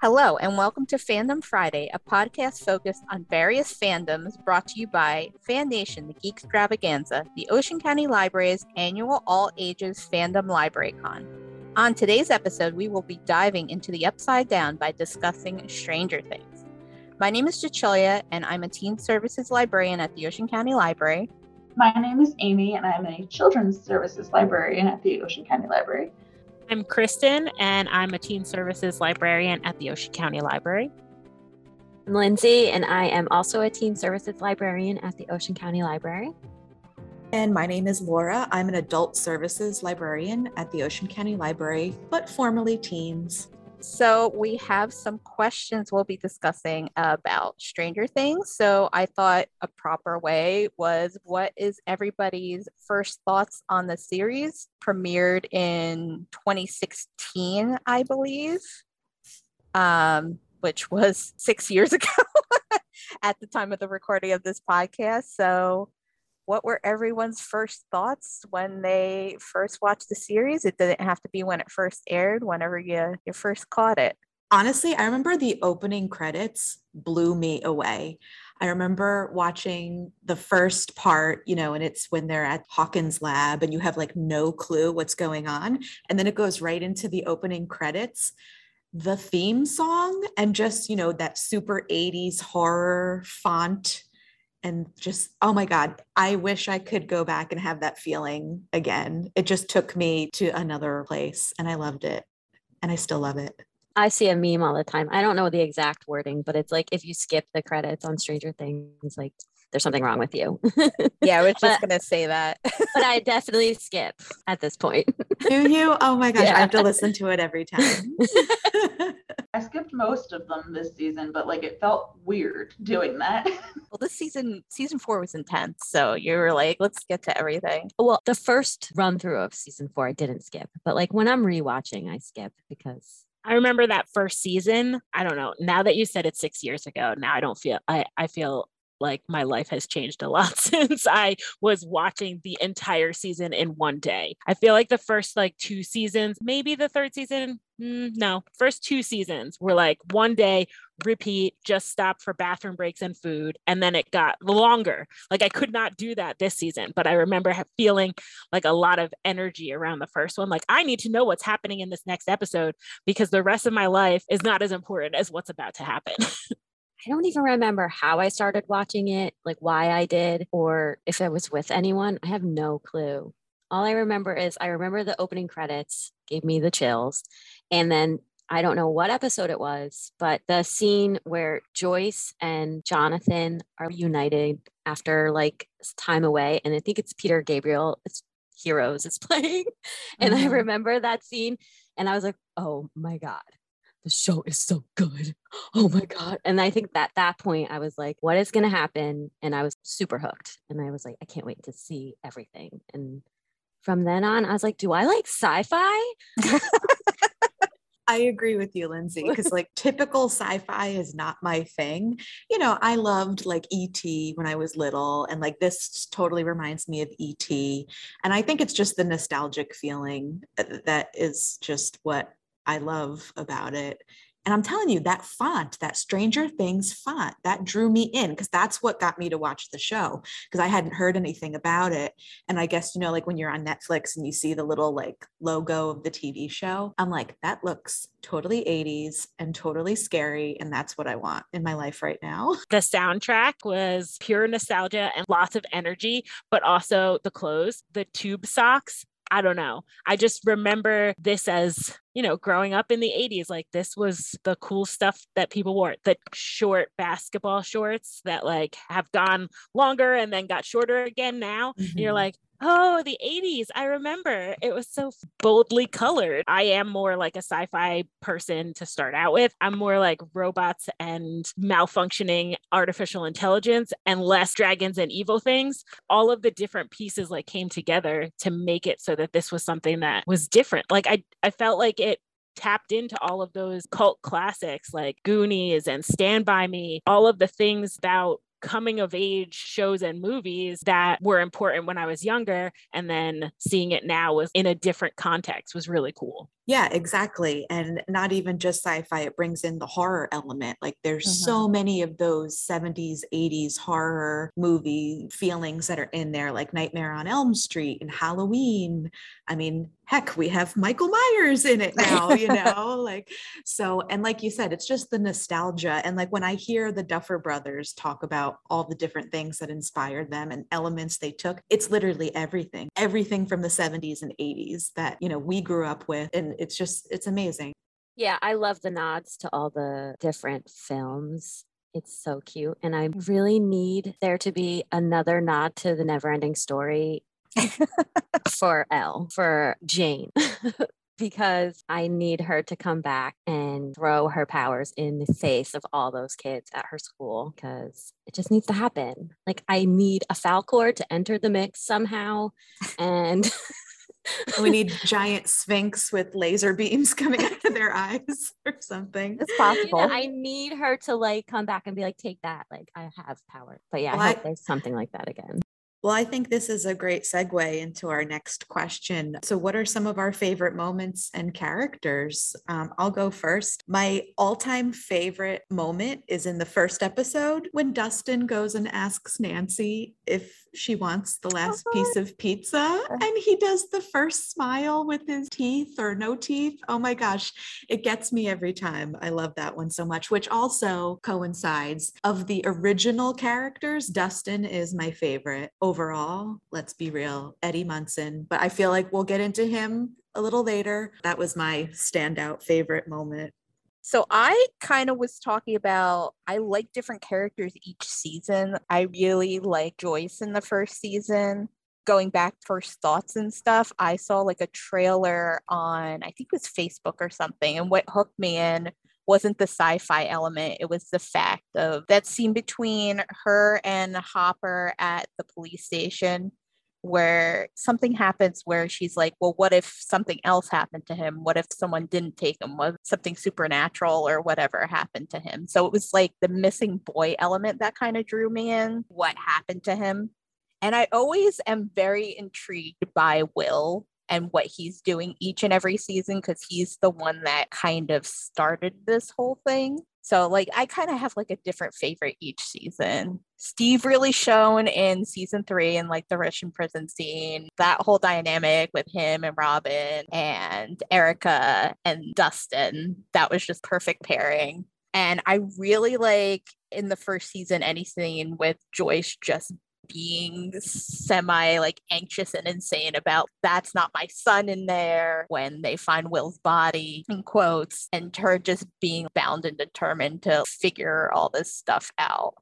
Hello, and welcome to Fandom Friday, a podcast focused on various fandoms brought to you by Fan Nation, the Geek Extravaganza, the Ocean County Library's annual all ages fandom library con. On today's episode, we will be diving into the upside down by discussing Stranger Things. My name is Cecilia, and I'm a teen services librarian at the Ocean County Library. My name is Amy, and I'm a children's services librarian at the Ocean County Library. I'm Kristen, and I'm a teen services librarian at the Ocean County Library. I'm Lindsay, and I am also a teen services librarian at the Ocean County Library. And my name is Laura. I'm an adult services librarian at the Ocean County Library, but formerly teens. So, we have some questions we'll be discussing about Stranger Things. So, I thought a proper way was what is everybody's first thoughts on the series? Premiered in 2016, I believe, um, which was six years ago at the time of the recording of this podcast. So, what were everyone's first thoughts when they first watched the series? It didn't have to be when it first aired, whenever you, you first caught it. Honestly, I remember the opening credits blew me away. I remember watching the first part, you know, and it's when they're at Hawkins' lab and you have like no clue what's going on. And then it goes right into the opening credits. The theme song and just, you know, that super 80s horror font and just oh my god i wish i could go back and have that feeling again it just took me to another place and i loved it and i still love it I see a meme all the time. I don't know the exact wording, but it's like if you skip the credits on Stranger Things, like there's something wrong with you. yeah, I was just but, gonna say that. but I definitely skip at this point. Do you? Oh my gosh, yeah. I have to listen to it every time. I skipped most of them this season, but like it felt weird doing that. well, this season, season four was intense. So you were like, let's get to everything. Well, the first run through of season four, I didn't skip, but like when I'm rewatching, I skip because I remember that first season. I don't know. Now that you said it six years ago, now I don't feel I, I feel like my life has changed a lot since I was watching the entire season in one day. I feel like the first like two seasons, maybe the third season, mm, no, first two seasons were like one day repeat, just stop for bathroom breaks and food. And then it got longer. Like I could not do that this season, but I remember feeling like a lot of energy around the first one. Like I need to know what's happening in this next episode because the rest of my life is not as important as what's about to happen. I don't even remember how I started watching it, like why I did, or if I was with anyone. I have no clue. All I remember is I remember the opening credits gave me the chills. And then I don't know what episode it was, but the scene where Joyce and Jonathan are united after like time away. And I think it's Peter Gabriel, it's Heroes is playing. And mm-hmm. I remember that scene and I was like, oh my God the show is so good. Oh my God. And I think that that point, I was like, what is going to happen? And I was super hooked. And I was like, I can't wait to see everything. And from then on, I was like, do I like sci fi? I agree with you, Lindsay, because like typical sci fi is not my thing. You know, I loved like E.T. when I was little, and like this totally reminds me of E.T. And I think it's just the nostalgic feeling uh, that is just what I love about it. And I'm telling you, that font, that Stranger Things font, that drew me in because that's what got me to watch the show because I hadn't heard anything about it. And I guess, you know, like when you're on Netflix and you see the little like logo of the TV show, I'm like, that looks totally 80s and totally scary. And that's what I want in my life right now. The soundtrack was pure nostalgia and lots of energy, but also the clothes, the tube socks I don't know. I just remember this as, you know, growing up in the 80s, like this was the cool stuff that people wore. The short basketball shorts that like have gone longer and then got shorter again now. Mm-hmm. you're like, Oh, the 80s. I remember it was so boldly colored. I am more like a sci fi person to start out with. I'm more like robots and malfunctioning artificial intelligence and less dragons and evil things. All of the different pieces like came together to make it so that this was something that was different. Like I, I felt like it tapped into all of those cult classics like Goonies and Stand By Me, all of the things about coming of age shows and movies that were important when I was younger. And then seeing it now was in a different context was really cool. Yeah, exactly. And not even just sci fi, it brings in the horror element. Like there's Mhm. so many of those 70s, 80s horror movie feelings that are in there, like Nightmare on Elm Street and Halloween. I mean, heck, we have Michael Myers in it now, you know? like, so, and like you said, it's just the nostalgia. And like when I hear the Duffer brothers talk about all the different things that inspired them and elements they took, it's literally everything, everything from the 70s and 80s that, you know, we grew up with. And it's just, it's amazing. Yeah, I love the nods to all the different films. It's so cute. And I really need there to be another nod to the never ending story for l for Jane. Because I need her to come back and throw her powers in the face of all those kids at her school because it just needs to happen. Like, I need a Falkor to enter the mix somehow. And we need giant sphinx with laser beams coming out of their eyes or something. It's possible. know, I need her to like come back and be like, take that. Like I have power. But yeah, Well, I I- there's something like that again. Well, I think this is a great segue into our next question. So, what are some of our favorite moments and characters? Um, I'll go first. My all time favorite moment is in the first episode when Dustin goes and asks Nancy if she wants the last uh-huh. piece of pizza. Uh-huh. And he does the first smile with his teeth or no teeth. Oh my gosh, it gets me every time. I love that one so much, which also coincides of the original characters. Dustin is my favorite overall. Let's be real, Eddie Munson. But I feel like we'll get into him a little later. That was my standout favorite moment. So I kind of was talking about I like different characters each season. I really like Joyce in the first season. Going back first thoughts and stuff, I saw like a trailer on I think it was Facebook or something, and what hooked me in wasn't the sci-fi element. It was the fact of that scene between her and Hopper at the police station where something happens where she's like, well, what if something else happened to him? What if someone didn't take him? What something supernatural or whatever happened to him? So it was like the missing boy element that kind of drew me in. What happened to him? And I always am very intrigued by Will and what he's doing each and every season because he's the one that kind of started this whole thing. So like I kind of have like a different favorite each season. Steve really shone in season three and like the Russian prison scene. That whole dynamic with him and Robin and Erica and Dustin. That was just perfect pairing. And I really like in the first season any scene with Joyce just being semi like anxious and insane about that's not my son in there when they find Will's body in quotes and her just being bound and determined to figure all this stuff out.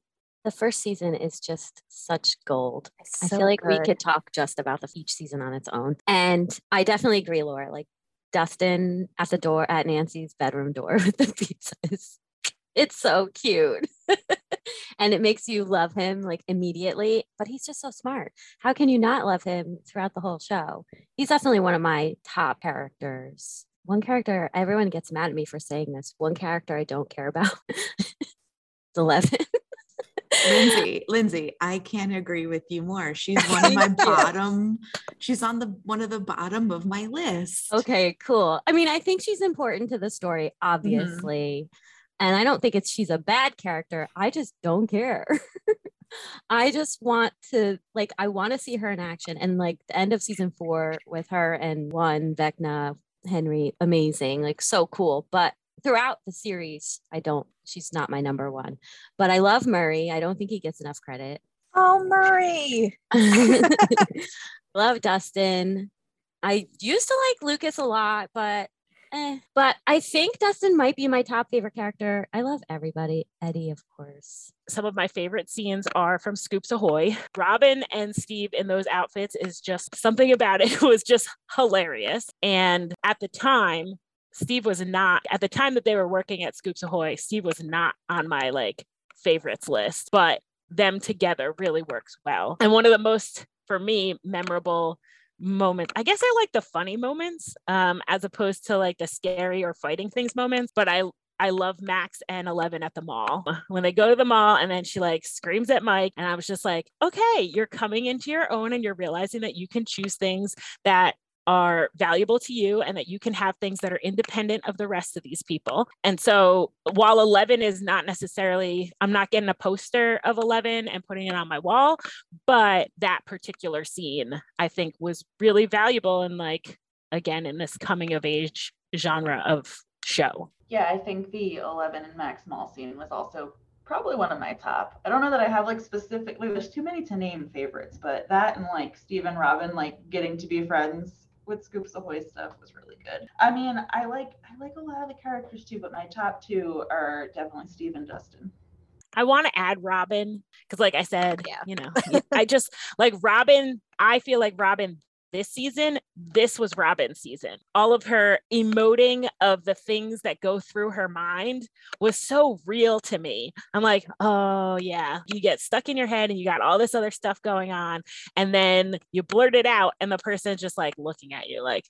The first season is just such gold. I feel like we could talk just about the each season on its own. And I definitely agree, Laura. Like Dustin at the door at Nancy's bedroom door with the pizza is it's so cute. and it makes you love him like immediately, but he's just so smart. How can you not love him throughout the whole show? He's definitely one of my top characters. One character, everyone gets mad at me for saying this. One character I don't care about. Eleven. Lindsay, Lindsay, I can't agree with you more. She's one of my bottom. She's on the one of the bottom of my list. Okay, cool. I mean, I think she's important to the story, mm-hmm. obviously. And I don't think it's she's a bad character. I just don't care. I just want to like I want to see her in action. And like the end of season four with her and one, Vecna, Henry, amazing, like so cool. But throughout the series, I don't, she's not my number one. But I love Murray. I don't think he gets enough credit. Oh, Murray. love Dustin. I used to like Lucas a lot, but eh. But I think Dustin might be my top favorite character. I love everybody. Eddie, of course. some of my favorite scenes are from Scoops Ahoy. Robin and Steve in those outfits is just something about it was just hilarious. And at the time, Steve was not at the time that they were working at Scoops Ahoy, Steve was not on my like favorites list, but them together really works well. And one of the most for me memorable moments i guess i like the funny moments um as opposed to like the scary or fighting things moments but i I love Max and Eleven at the mall. When they go to the mall and then she like screams at Mike, and I was just like, okay, you're coming into your own and you're realizing that you can choose things that are valuable to you and that you can have things that are independent of the rest of these people. And so while 11 is not necessarily, I'm not getting a poster of 11 and putting it on my wall, but that particular scene I think was really valuable and like, again, in this coming of age genre of show. Yeah, I think the 11 and Max Mall scene was also probably one of my top. I don't know that I have like specifically, there's too many to name favorites, but that and like Steve and Robin like getting to be friends with Scoops Ahoy stuff was really good. I mean, I like I like a lot of the characters too, but my top two are definitely Steve and Justin. I want to add Robin because, like I said, Yeah. you know, I just like Robin. I feel like Robin this season, this was Robin's season. All of her emoting of the things that go through her mind was so real to me. I'm like, oh, yeah, you get stuck in your head and you got all this other stuff going on. And then you blurt it out, and the person's just like looking at you like,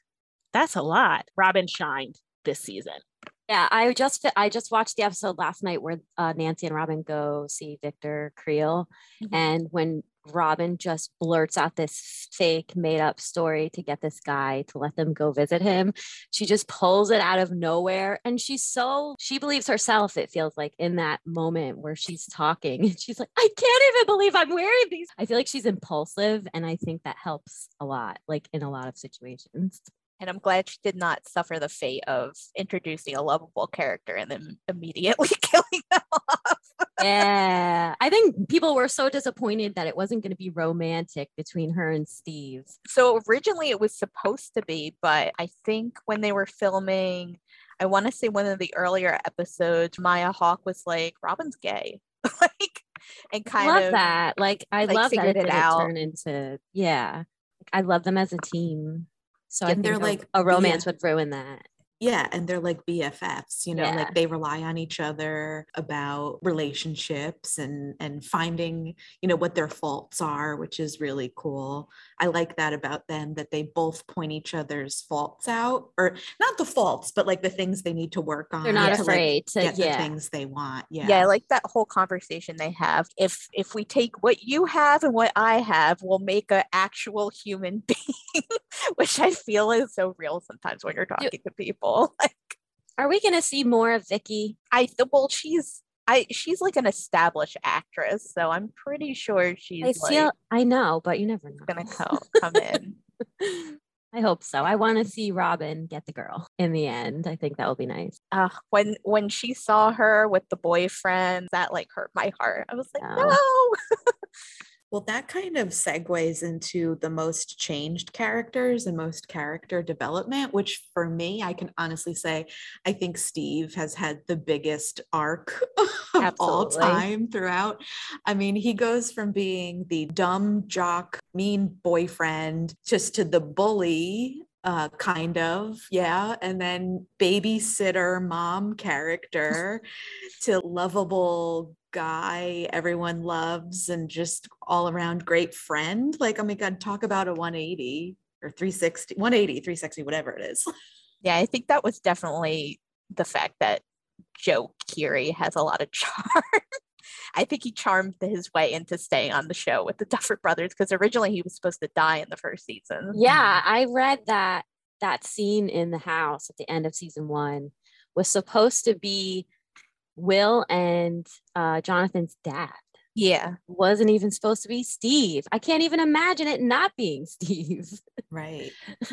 that's a lot. Robin shined this season. Yeah, I just I just watched the episode last night where uh, Nancy and Robin go see Victor Creel, Mhm. and when Robin just blurts out this fake made up story to get this guy to let them go visit him, she just pulls it out of nowhere, and she's so she believes herself. It feels like in that moment where she's talking, and she's like, "I can't even believe I'm wearing these." I feel like she's impulsive, and I think that helps a lot, like in a lot of situations. And I'm glad she did not suffer the fate of introducing a lovable character and then immediately killing them off. Yeah i think people were so disappointed that it wasn't going to be romantic between her and steve So originally it was supposed to be, but I think when they were filming, I want to say one of the earlier episodes, Maya Hawke was like, Robin's gay. like, and i kind love of that like i like, love that it it out. turn into yeah i love them as a team so i think they're a, like a romance uh, would ruin that Yeah, and they're like BFFs, you know, Yeah. like they rely on each other about relationships and and finding, you know, what their faults are, which is really cool. I like that about them that they both point each other's faults out or not the faults, but like the things they need to work on they're not to like afraid to get the yeah things they want. Yeah. yeah. I like that whole conversation they have. If if we take what you have and what I have, we'll make an actual human being, which I feel is so real sometimes when you're talking to people. Like are we going to see more of vicky I well, she's I she's like an established actress, so I'm pretty sure she's i feel like i know but you never know gonna come come in. i hope so i want to see robin get the girl in the end i think that will be nice uh, when when she saw her with the boyfriend, that like hurt my heart. I was like, Oh. no. Well, that kind of segues into the most changed characters and most character development, which for me, I can honestly say, I think Steve has had the biggest arc of all time throughout. I mean, he goes from being the dumb jock, mean boyfriend, just to the bully. Uh, kind of, yeah. And then babysitter mom character to lovable guy everyone loves and just all around great friend. Like, oh my God, talk about a 180 or 360, 180, 360, whatever it is. Yeah, I think that was definitely the fact that Joe Keery has a lot of charm. I think he charmed his way into staying on the show with the Duffer Brothers because originally he was supposed to die in the first season. Yeah, I read that that scene in the house at the end of season one was supposed to be Will and uh, Jonathan's dad. Yeah. Wasn't even supposed to be Steve. I can't even imagine it not being Steve. Right.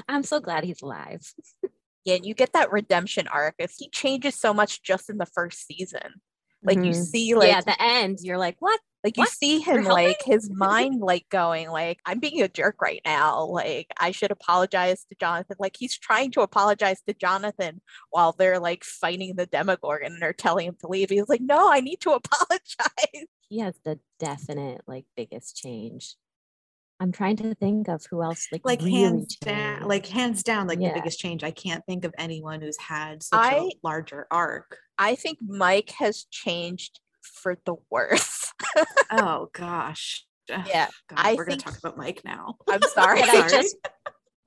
I'm so glad he's alive. Yeah, and you get that redemption arc. If he changes so much just in the first season. Like you Mhm. see like yeah, at the end, you're like, what? like you What? see You're him helping? like his mind like going like i'm being a jerk right now like i should apologize to jonathan like he's trying to apologize to jonathan while they're like fighting the demogorgon and they're telling him to leave he's like no i need to apologize He has the definite like biggest change. I'm trying to think of who else like Like really hands down, like hands down, like Yeah. the biggest change. I can't think of anyone who's had such I- a larger arc. I think mike has changed for the worse Oh gosh. Yeah God, I we're gonna talk about Mike now. i'm sorry Sorry. just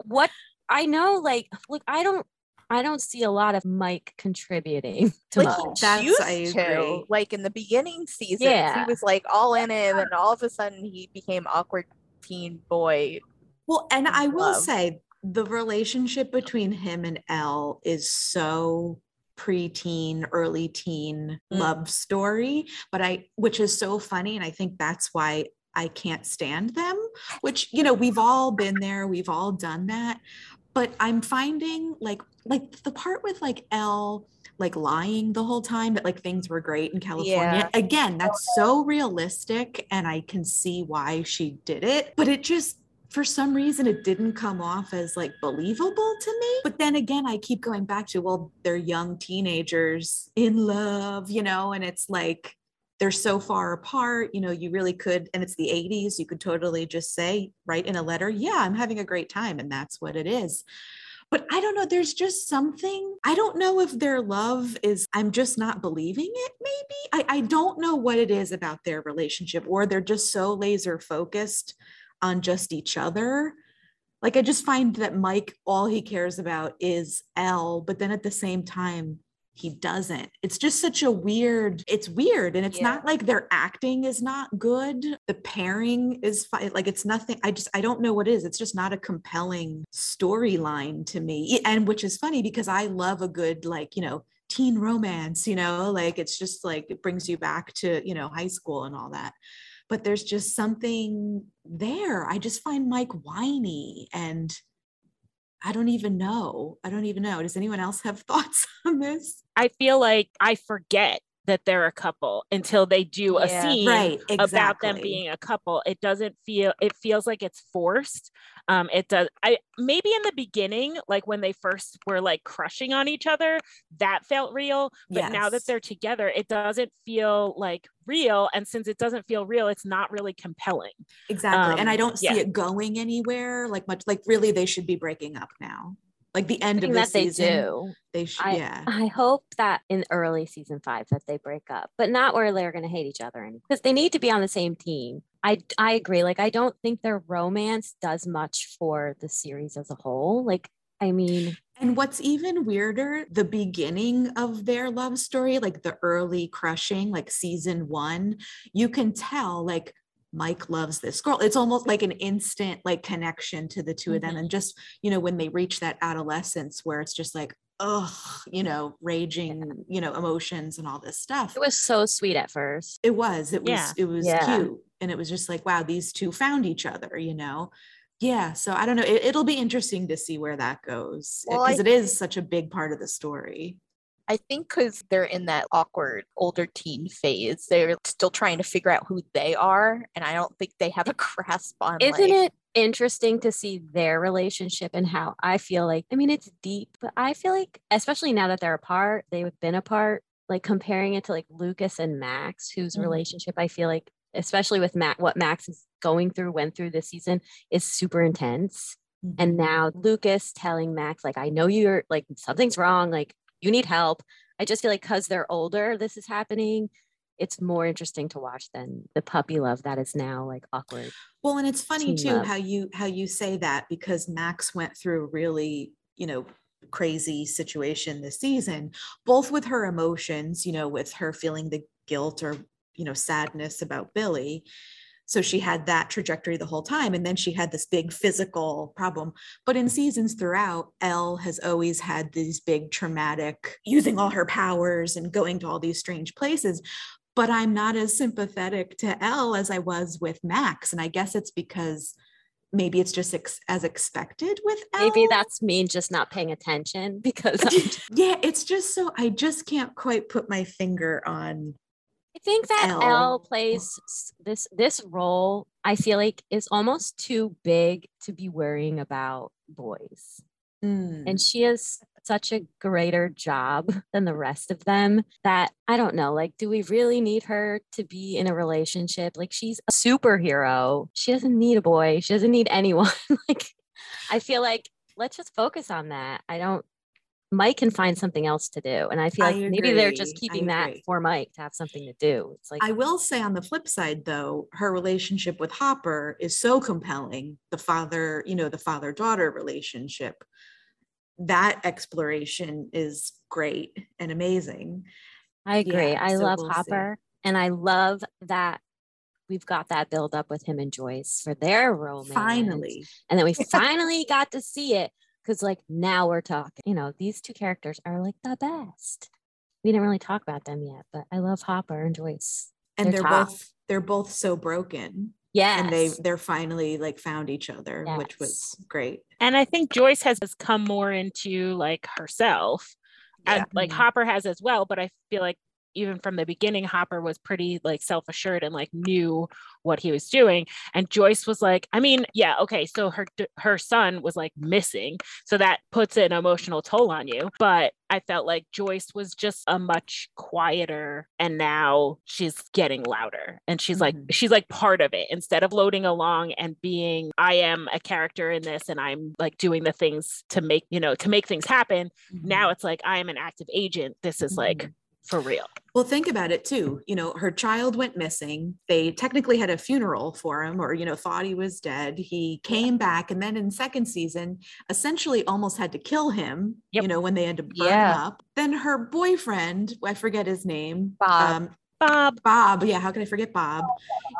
what I know, like, look, I don't, I don't see a lot of Mike contributing to like much. That's- used I to like in the beginning seasons he was like all in it and then all of a sudden he became awkward teen boy Well, and I will say the relationship between him and El is so preteen, early teen Mm. love story, but I, which is so funny. And I think that's why I can't stand them, which, you know, we've all been there, we've all done that. But I'm finding like, like the part with like El, like lying the whole time that like things were great in California. Again, that's so realistic and I can see why she did it, but it just for some reason it didn't come off as like believable to me. But then again, I keep going back to well, they're young teenagers in love, you know, and it's like they're so far apart, you know, you really could, and it's the 80s, you could totally just say, write in a letter, yeah, I'm having a great time, and that's what it is. But I don't know, there's just something. I don't know if their love is, I'm just not believing it, maybe. I, I don't know what it is about their relationship, or they're just so laser focused on just each other. Like I just find that Mike, all he cares about is El, but then at the same time, he doesn't. It's just such a weird, it's weird. And it's Yeah. not like their acting is not good. The pairing is fine. Like it's nothing. I just, I don't know what it is. It's just not a compelling storyline to me. And which is funny because I love a good, like, you know, teen romance, you know, like it's just like it brings you back to, you know, high school and all that but there's just something there. I just find Mike whiny and I don't even know. I don't even know. Does anyone else have thoughts on this? I feel like I forget that they're a couple until they do a Yeah. scene Right. Exactly. about them being a couple. It doesn't feel it feels like it's forced. Um it does I maybe in the beginning like when they first were like crushing on each other that felt real, but now that they're together it doesn't feel like real and since it doesn't feel real it's not really compelling. exactly. and I um, don't see yeah. it going anywhere. Like much like really they should be breaking up now. Like the end of the that they do. They should I, yeah. I hope that in early season five that they break up, but not where they're going to hate each other anymore because they need to be on the same team. I I agree. Like I don't think their romance does much for the series as a whole. Like I mean, And what's even weirder, the beginning of their love story, like the early crushing, like season one, you can tell like Mike loves this girl. It's almost like an instant like connection to the 2 of them. Mm-hmm. And just, you know, when they reach that adolescence where it's just like, oh, you know, raging, you know, emotions and all this stuff. it was so sweet at first. It was, it was, Yeah. it was Yeah. cute. And it was just like, wow, these two found each other, you know? Yeah. So I don't know. It, it'll be interesting to see where that goes because I- it is such a big part of the story. I think because they're in that awkward older teen phase, they're still trying to figure out who they are, and I don't think they have a grasp on. Isn't like, it interesting to see their relationship and how I feel like, I mean, it's deep, but I feel like, especially now that they're apart, they've been apart, like comparing it to like Lucas and Max, whose Mhm. relationship I feel like, especially with Matt, what Max is going through, went through this season is super intense. And now Lucas telling Max, like, I know you're like, something's wrong, like, you need help. I just feel like because they're older, this is happening. It's more interesting to watch than the puppy love that is now like awkward. Well, and it's funny too love. how you how you say that because Max went through a really, you know, crazy situation this season, both with her emotions, you know, with her feeling the guilt or, you know, sadness about Billy. So she had that trajectory the whole time. And then she had this big physical problem. But in seasons throughout, El has always had these big traumatic, using all her powers and going to all these strange places. But I'm not as sympathetic to El as I was with Max. And I guess it's because maybe it's just ex- as expected with El. Maybe that's me just not paying attention because just- yeah, it's just so I just can't quite put my finger on I think that L. El plays this this role. I feel like is almost too big to be worrying about boys, Mm. and she has such a greater job than the rest of them that I don't know. Like, do we really need her to be in a relationship? Like, she's a superhero. She doesn't need a boy. She doesn't need anyone. like, I feel like let's just focus on that. I don't. Mike can find something else to do. And I feel I like maybe they're just keeping that for Mike to have something to do. It's like, I will say on the flip side, though, her relationship with Hopper is so compelling. The father, you know, the father daughter relationship, that exploration is great and amazing. I agree. Yeah, I so love we'll see. Hopper and I love that we've got that build up with him and Joyce for their romance. Finally. And then we finally got to see it because, like, now we're talking. You know, these two characters are like the best. We didn't really talk about them yet, but I love Hopper and Joyce. And They're they're, both they're both so broken. Yeah. And they they're finally like found each other, which was great. And I think Joyce has has come more into like herself, and like Mhm. Hopper has as well. But I feel like even from the beginning, Hopper was pretty like self assured and like knew what he was doing. And Joyce was like, I mean, yeah, okay, so her her son was like missing, so that puts an emotional toll on you. But I felt like Joyce was just a much quieter, and now she's getting louder, and she's like Mhm. she's like part of it instead of loading along and being I am a character in this, and I'm like doing the things to make you know to make things happen. Now it's like I am an active agent. This is like Mhm. For real. Well, think about it too. You know, her child went missing. They technically had a funeral for him, or, you know, thought he was dead. He came back, and then in second season, essentially almost had to kill him, Yep. you know, when they had to burn Yeah. him up. Then her boyfriend, I forget his name, Bob. um, Bob, Bob. Yeah, how can I forget Bob?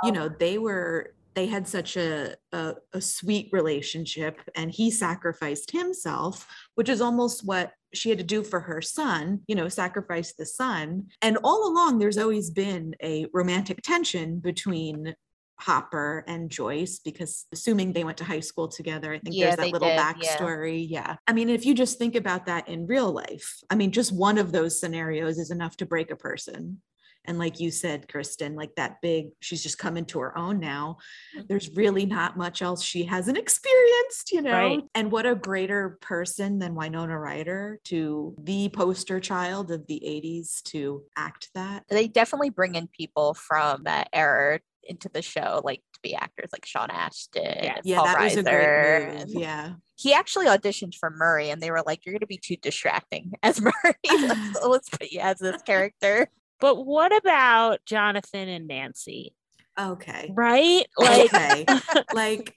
You know, they were they had such a, a a sweet relationship, and he sacrificed himself, which is almost what she had to do for her son. You know, sacrifice the son. And all along, there's always been a romantic tension between. Hopper and Joyce, because assuming they went to high school together, I think Yeah, there's that little did, yeah. backstory. Yeah. I mean, if you just think about that in real life, I mean, just one of those scenarios is enough to break a person. And like you said, Kristen, like that big, she's just coming to her own now. Mm-hmm. There's really not much else she hasn't experienced, you know? Right. And what a greater person than Winona Ryder to the poster child of the 80s to act that. They definitely bring in people from that era into the show, like to be actors like Sean Astin. Yes. and Yeah, Paul that was a Reiser, great move. Yeah. He actually auditioned for Murray and they were like, You're gonna be too distracting as Murray. let's, let's put you as this character. But what about Jonathan and Nancy? Okay. Right? Like okay. Like,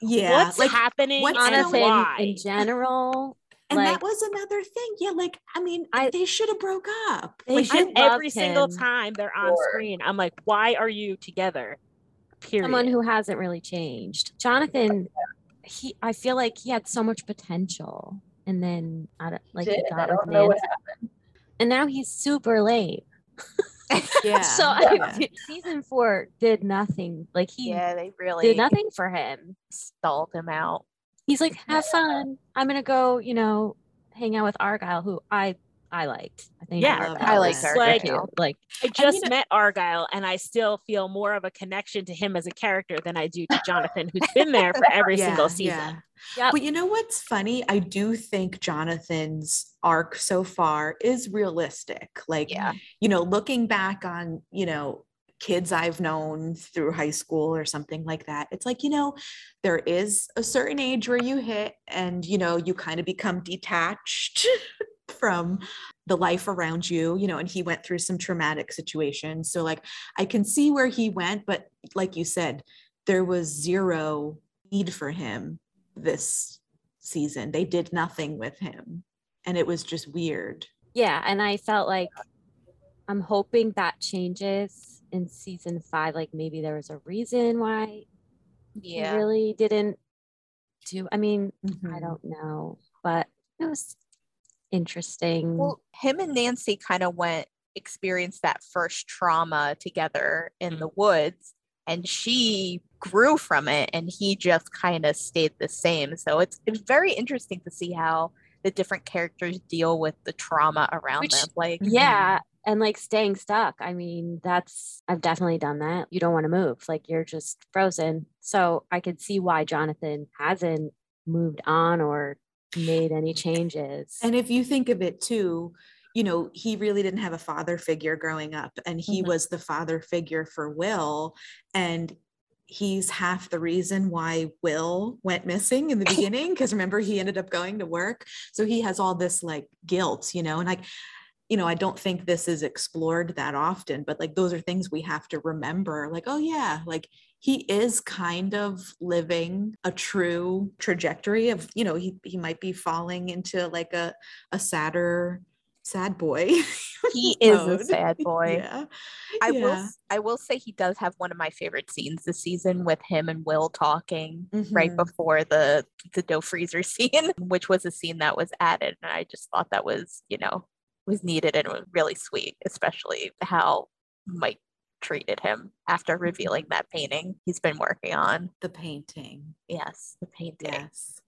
yeah. what's like, happening what's and Jonathan why? in general. and like, that was another thing. Yeah. Like, I mean, I- they should have broke up. They Like, I every single time they're on Sure. screen, I'm like, why are you together? Period. someone who hasn't really changed. Jonathan, he I feel like he had so much potential. And then I don't like he Did. I got with don't know what Nancy. And now he's super lame. Yeah. so yeah. I, season four did nothing. Like he Yeah, they really did nothing for him. stalled him out. He's like, have fun. I'm gonna go, you know, hang out with Argyle, who I I liked. I think Yeah, Argyle I like was her, Like- cute. Like I just know- met Argyle and I still feel more of a connection to him as a character than I do to Jonathan, who's been there for every single season. Yep. But you know what's funny? I do think Jonathan's arc so far is realistic. Like, Yeah. you know, looking back on, you know, kids I've known through high school or something like that, it's like, you know, there is a certain age where you hit and, you know, you kind of become detached from the life around you, you know, and he went through some traumatic situations. So, like, I can see where he went, but like you said, there was zero need for him this season. They did nothing with him. And it was just weird. yeah, and I felt like I'm hoping that changes in season five. Like maybe there was a reason why he Yeah. really didn't do. I mean, I Mhm. don't know, but it was interesting. Well, him and Nancy kind of went experienced that first trauma together in the mm. woods and she grew from it and he just kind of stayed the same. So it's it's very interesting to see how the different characters deal with the trauma around Which- them. Like yeah mm-hmm. and like staying stuck i mean that's i've definitely done that you don't want to move like you're just frozen so i could see why jonathan hasn't moved on or made any changes And if you think of it too, you know, he really didn't have a father figure growing up, and he Mhm. was the father figure for Will. And he's half the reason why Will went missing in the beginning. Cause remember, he ended up going to work. So he has all this like guilt, you know, and like, you know, I don't think this is explored that often, but like those are things we have to remember. Like, oh, yeah, like he is kind of living a true trajectory of, you know, he, he might be falling into like a, a sadder sad boy. He is a sad boy. Yeah. I will Yeah. s- I will say he does have one of my favorite scenes this season with him and Will talking right Mhm. before the the dough freezer scene, which was a scene that was added. And I just thought that was, you know, was needed and it was really sweet, especially how Mike treated him after revealing that painting he's been working on. The painting. Yes, the painting. Yes.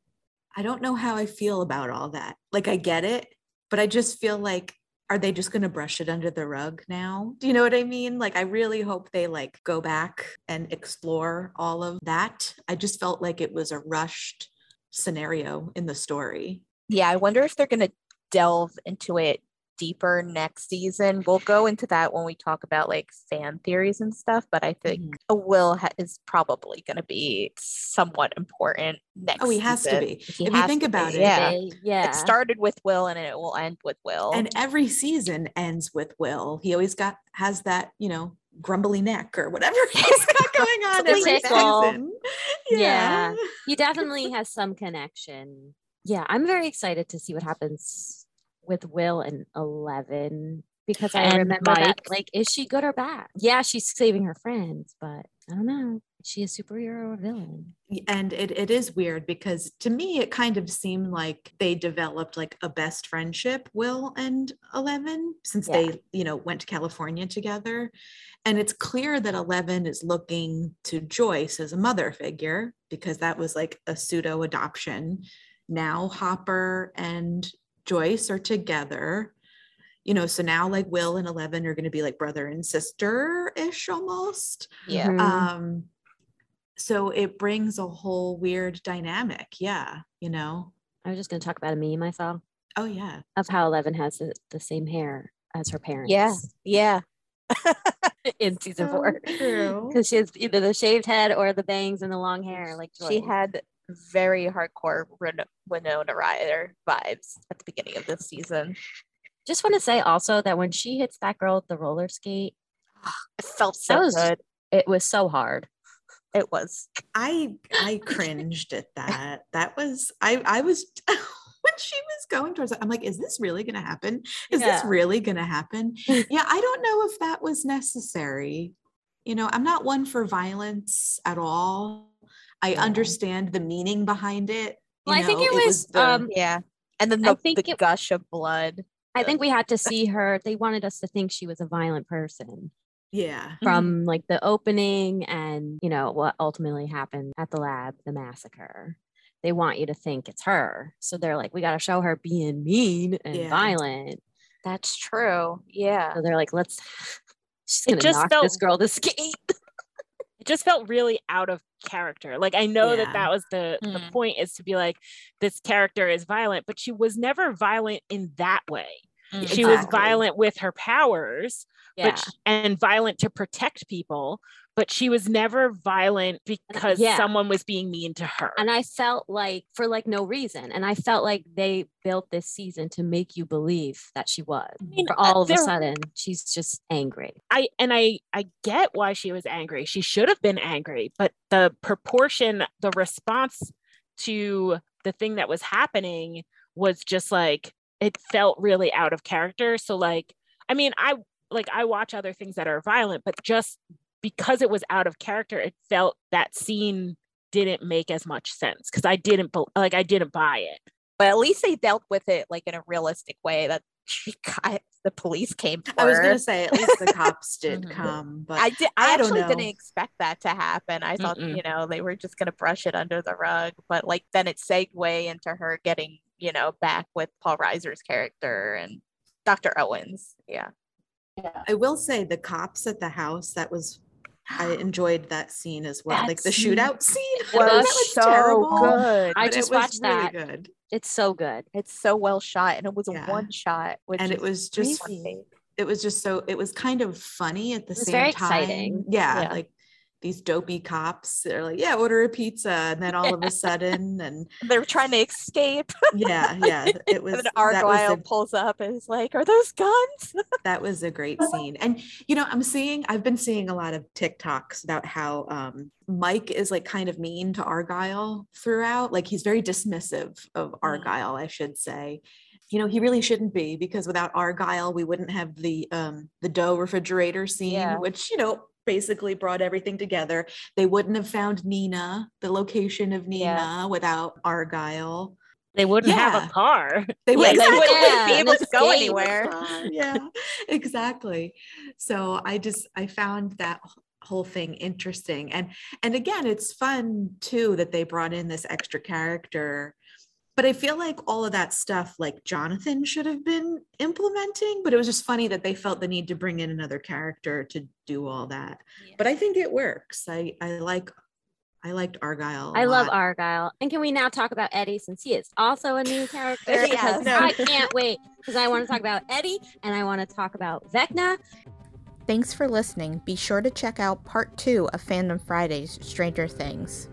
I don't know how I feel about all that. Like, I get it, but I just feel like, are they just going to brush it under the rug now? Do you know what I mean? Like, I really hope they like go back and explore all of that. I just felt like it was a rushed scenario in the story. Yeah, I wonder if they're going to delve into it deeper next season. We'll go into that when we talk about like fan theories and stuff, but I think Mhm. a Will ha- is probably going to be somewhat important next season. Oh, he has to be. He If you think about be, it, yeah. They- yeah. It started with Will and it will end with Will. And every season ends with Will. He always got has that, you know, grumbly neck or whatever he's got going on every tickle. season. Yeah. he definitely has some connection. Yeah, I'm very excited to see what happens with Will and Eleven because I And remember that. Like, is she good or bad? Yeah, she's saving her friends, but I don't know. Is she a superhero or villain? And it, it is weird because to me it kind of seemed like they developed like a best friendship will and 11 since Yeah. they you know went to california together and it's clear that 11 is looking to joyce as a mother figure because that was like a pseudo adoption now hopper and joyce are together you know so now like will and 11 are going to be like brother and sister ish almost yeah. Mhm. um so it brings a whole weird dynamic yeah you know I was just going to talk about a meme I saw oh yeah of how Eleven has the, the same hair as her parents. Yeah. yeah. in season So four. Because she has either the shaved head or the bangs and the long hair. Like She had very hardcore Ren- Winona Ryder vibes at the beginning of this season. Just want to say also that when she hits that girl with the roller skate, It felt so was- good. it was so hard. It was. i i cringed at that that was i i was when she was going towards it i'm like is this really gonna happen is this really gonna happen yeah i don't know if that was necessary you know i'm not one for violence at all i Yeah. understand the meaning behind it you Well, I think know, it was, the- um, Yeah. And then I the, think the it- gush of blood. I think we had to see her. They wanted us to think she was a violent person yeah from like the opening and, you know, what ultimately happened at the lab, the massacre. They want you to think it's her. So they're like, we got to show her being mean and Yeah. violent. That's true. Yeah. So they're like, let's, she's It going to just knock felt- this girl to skate. It just felt really out of character. Like I know Yeah. that that was the the Mm. point is to be like this character is violent, but she was never violent in that way. Mm. She was violent with her powers, Yeah. and violent to protect people, but she was never violent because yeah. someone was being mean to her. and I felt like for like no reason. And I felt like they built this season to make you believe that she was. mean, For uh, all of a sudden, she's just angry. I and I I get why she was angry. She should have been angry, but the proportion, the response to the thing that was happening was just like it felt really out of character. So like I mean, I like I watch other things that are violent, but just because it was out of character, it felt that scene didn't make as much sense because I didn't like I didn't buy it. But at least they dealt with it like in a realistic way that she got the police came for I was gonna say at least the cops did Mhm. come, but I did. I, I don't actually didn't expect that to happen. I thought, Mm-mm. you know, they were just gonna brush it under the rug. But like then it segued into her getting, you know, back with Paul Reiser's character and Dr. Owens. Yeah. Yeah. I will say the cops at the house that was I enjoyed that scene as well. That like the scene shootout scene. Was, that was so terrible. good. I just it was watched really that. good. It's so good. It's so well shot, and it was Yeah. a one shot, which And it is was just crazy. it was just so it was kind of funny at the It was same very time. exciting. Yeah, Yeah. like these dopey cops. They're like, yeah, order a pizza, and then all of a sudden, and They're trying to escape, yeah, yeah, it was and then that was Argyle a pulls up and is like, "Are those guns?" that was a great scene and you know i'm seeing i've been seeing a lot of tiktoks about how um mike is like kind of mean to argyle throughout like he's very dismissive of argyle i should say you know, he really shouldn't be because without Argyle, we wouldn't have the um the dough refrigerator scene, Yeah. which, you know, basically brought everything together. They wouldn't have found Nina, the location of Nina Yeah. without Argyle. They wouldn't have a car. They Yeah, would they exactly. wouldn't Yeah, be able to go escape. anywhere. Yeah, exactly. So I just I found that whole thing interesting, and and again, it's fun too that they brought in this extra character. But I feel like all of that stuff, like Jonathan should have been implementing, but it was just funny that they felt the need to bring in another character to do all that. But I think it works. I I like I liked Argyle. I love Argyle. And can we now talk about Eddie since he is also a new character? Yes. Because No. I can't wait because I want to talk about Eddie and I want to talk about Vecna. Thanks for listening. Be sure to check out part two of Fandom Fridays Stranger Things.